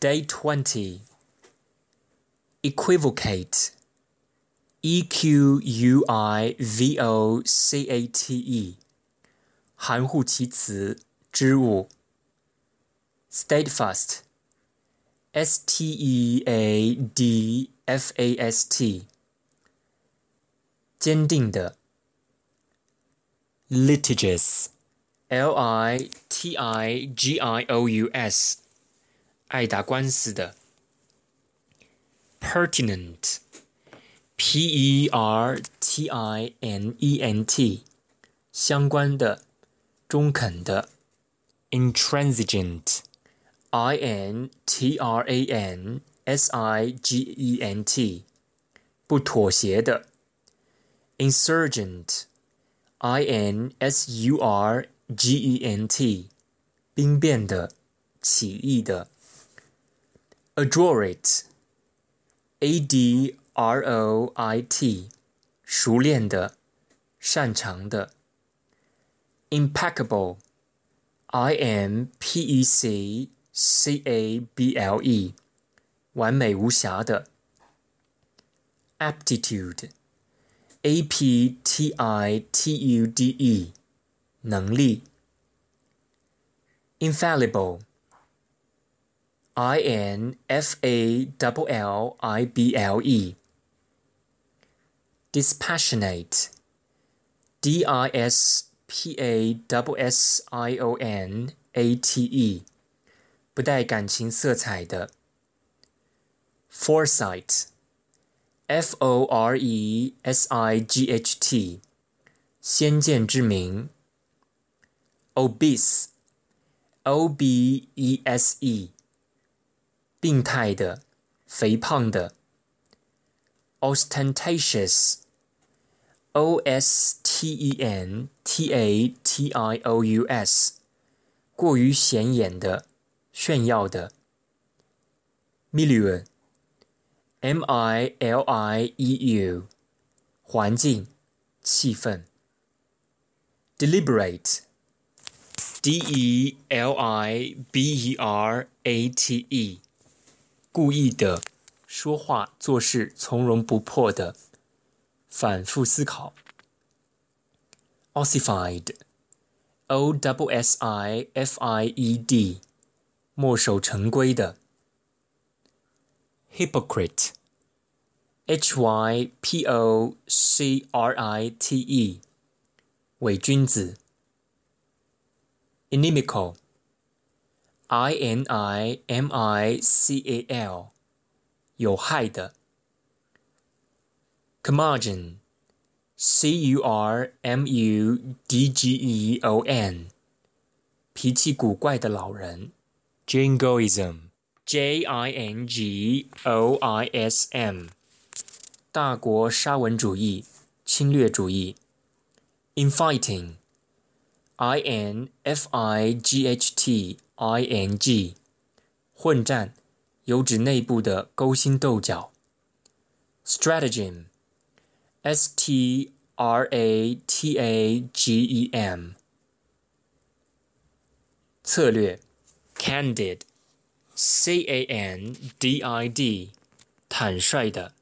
Day 20 Equivocate E Q U I V O C A T E 含糊其辞，之物。Steadfast S T E A D F A S T 坚定的。Litigious L I T I G I O U S 爱打官司的，pertinent，p e r t i n e n t，相关的，中肯的，intransigent，i n t r a n s i g e n t，不妥协的，insurgent，i n s u r g e n t，兵变的，起义的。 Adroit, A D R O I T，熟练的，擅长的。Impeccable, I M P E C C A B L E，完美无瑕的。Aptitude, A P T I T U D E，能力。Infallible。 I N F A L L I B L E. Dispassionate. D I S P A S S I O N A T E. 不带感情色彩的。Foresight. F O R E S I G H T. 先见之明。Obese. O B E S E. 病态的，肥胖的。ostentatious，o s t e n t a t i o u s，过于显眼的，炫耀的。milieu，m i l i e u，环境，气氛。deliberate，d e l i b e r a t e。 故意的，说话做事从容不迫的，反复思考。Ossified，O W S I F I E D，墨守成规的。Hypocrite，H Y P O C R I T E，伪君子。Inimical。I N I M I C A L，有害的。Curmudgeon，C U R M U D G E O N，脾气古怪的老人。Jingoism，J I N G O I S M，大国沙文主义、侵略主义。Infighting，I N F I G H T。 I N G，混战，有指内部的勾心斗角。Stratagem，S T R A T A G E M，策略。Candid，C A N D I D，坦率的。